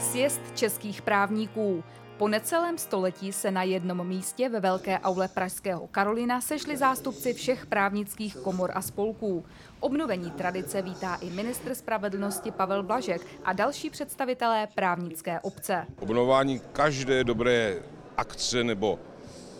Sjezd českých právníků. Po necelém století se na jednom místě ve Velké aule Pražského Karolina sešli zástupci všech právnických komor a spolků. Obnovení tradice vítá i ministr spravedlnosti Pavel Blažek a další představitelé právnické obce. Obnovování každé dobré akce nebo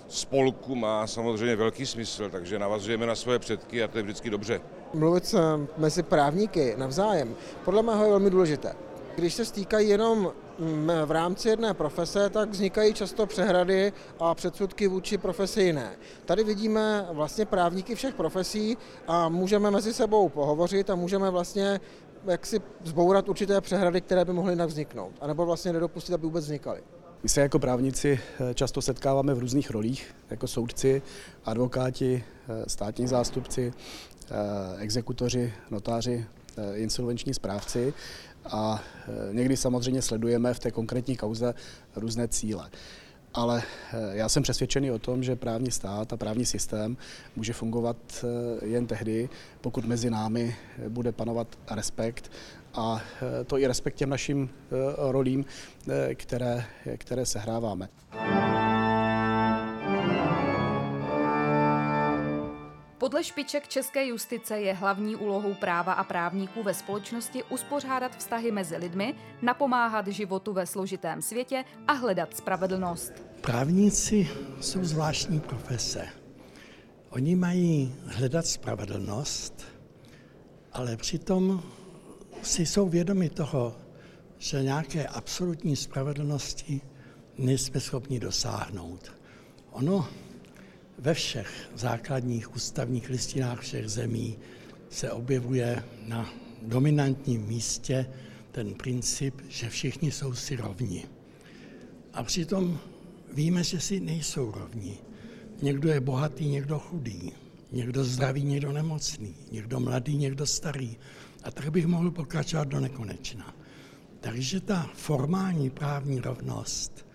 spolku má samozřejmě velký smysl, takže navazujeme na svoje předky a to je vždycky dobře. Mluvit mezi právníky navzájem podle mého je velmi důležité. Když se stýkají jenom mm, v rámci jedné profese, tak vznikají často přehrady a předsudky vůči profesi jiné. Tady vidíme vlastně právníky všech profesí a můžeme mezi sebou pohovořit a můžeme vlastně jak si zbourat určité přehrady, které by mohly jinak vzniknout, anebo vlastně nedopustit, aby vůbec vznikaly. My se jako právníci eh, často setkáváme v různých rolích, jako soudci, advokáti, eh, státní zástupci, eh, exekutoři, notáři, insolvenční správci a někdy samozřejmě sledujeme v té konkrétní kauze různé cíle. Ale já jsem přesvědčený o tom, že právní stát a právní systém může fungovat jen tehdy, pokud mezi námi bude panovat respekt a e, to i respekt těm našim e, rolím, e, které, které sehráváme. Podle špiček české justice je hlavní úlohou práva a právníků ve společnosti uspořádat vztahy mezi lidmi, napomáhat životu ve složitém světě a hledat spravedlnost. Právníci jsou zvláštní profese. Oni mají hledat spravedlnost, ale přitom si jsou vědomi toho, že nějaké absolutní spravedlnosti nejsme schopni dosáhnout. Ono ve všech základních ústavních listinách všech zemí se objevuje na dominantním místě ten princip, že všichni jsou si rovni. A přitom víme, že si nejsou rovni. Někdo je bohatý, někdo chudý, někdo zdravý, někdo nemocný, někdo mladý, někdo starý, a tak bych mohl pokračovat do nekonečna. Takže ta formální právní rovnost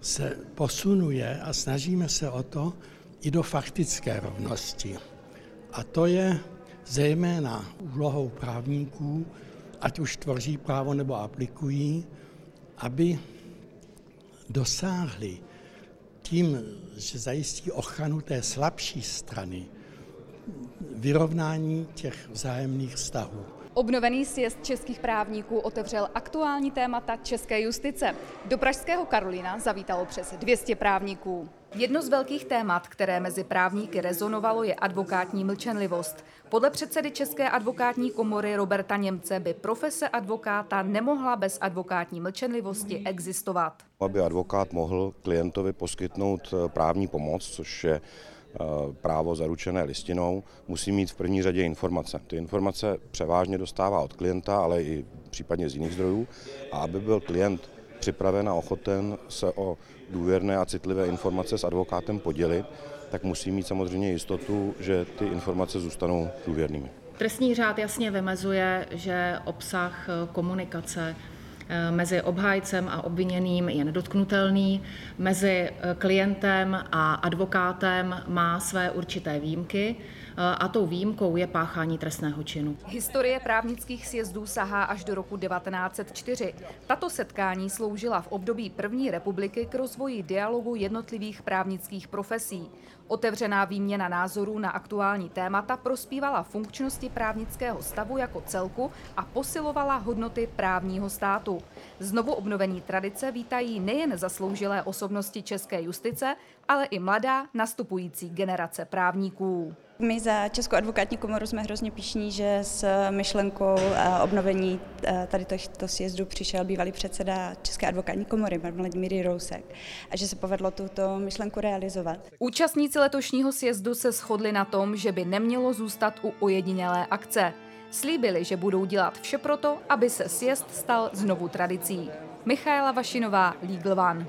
se posunuje a snažíme se o to i do faktické rovnosti. A to je zejména úlohou právníků, ať už tvoří právo nebo aplikují, aby dosáhli tím, že zajistí ochranu té slabší strany, vyrovnání těch vzájemných vztahů. Obnovený sjezd českých právníků otevřel aktuální témata české justice. Do Pražského Karolina zavítalo přes 200 právníků. Jedno z velkých témat, které mezi právníky rezonovalo, je advokátní mlčenlivost. Podle předsedy České advokátní komory Roberta Němce by profese advokáta nemohla bez advokátní mlčenlivosti existovat. Aby advokát mohl klientovi poskytnout právní pomoc, což je Eh, právo zaručené listinou, musí mít v první řadě informace. Ty informace převážně dostává od klienta, ale i případně z jiných zdrojů. A aby byl klient připraven a ochoten se o důvěrné a citlivé informace s advokátem podělit, tak musí mít samozřejmě jistotu, že ty informace zůstanou důvěrnými. Trestní řád jasně vymezuje, že obsah komunikace Eh, mezi obhájcem a obviněným je nedotknutelný, mezi eh, klientem a advokátem má své určité výjimky eh, a tou výjimkou je páchání trestného činu. Historie právnických sjezdů sahá až do roku 1904. Tato setkání sloužila v období první republiky k rozvoji dialogu jednotlivých právnických profesí. Otevřená výměna názorů na aktuální témata prospívala funkčnosti právnického stavu jako celku a posilovala hodnoty právního státu. Znovu obnovení tradice vítají nejen zasloužilé osobnosti české justice, ale i mladá nastupující generace právníků. My za Českou advokátní komoru jsme hrozně pišní, že s myšlenkou eh, obnovení eh, tady tohoto sjezdu přišel bývalý předseda České advokátní komory, Vladimír Rousek, a že se povedlo tuto myšlenku realizovat. Účastníci letošního sjezdu se shodli na tom, že by nemělo zůstat u ojedinělé akce. Slíbili, že budou dělat vše proto, aby se sjezd stal znovu tradicí. Michaela Vašinová, Legal One.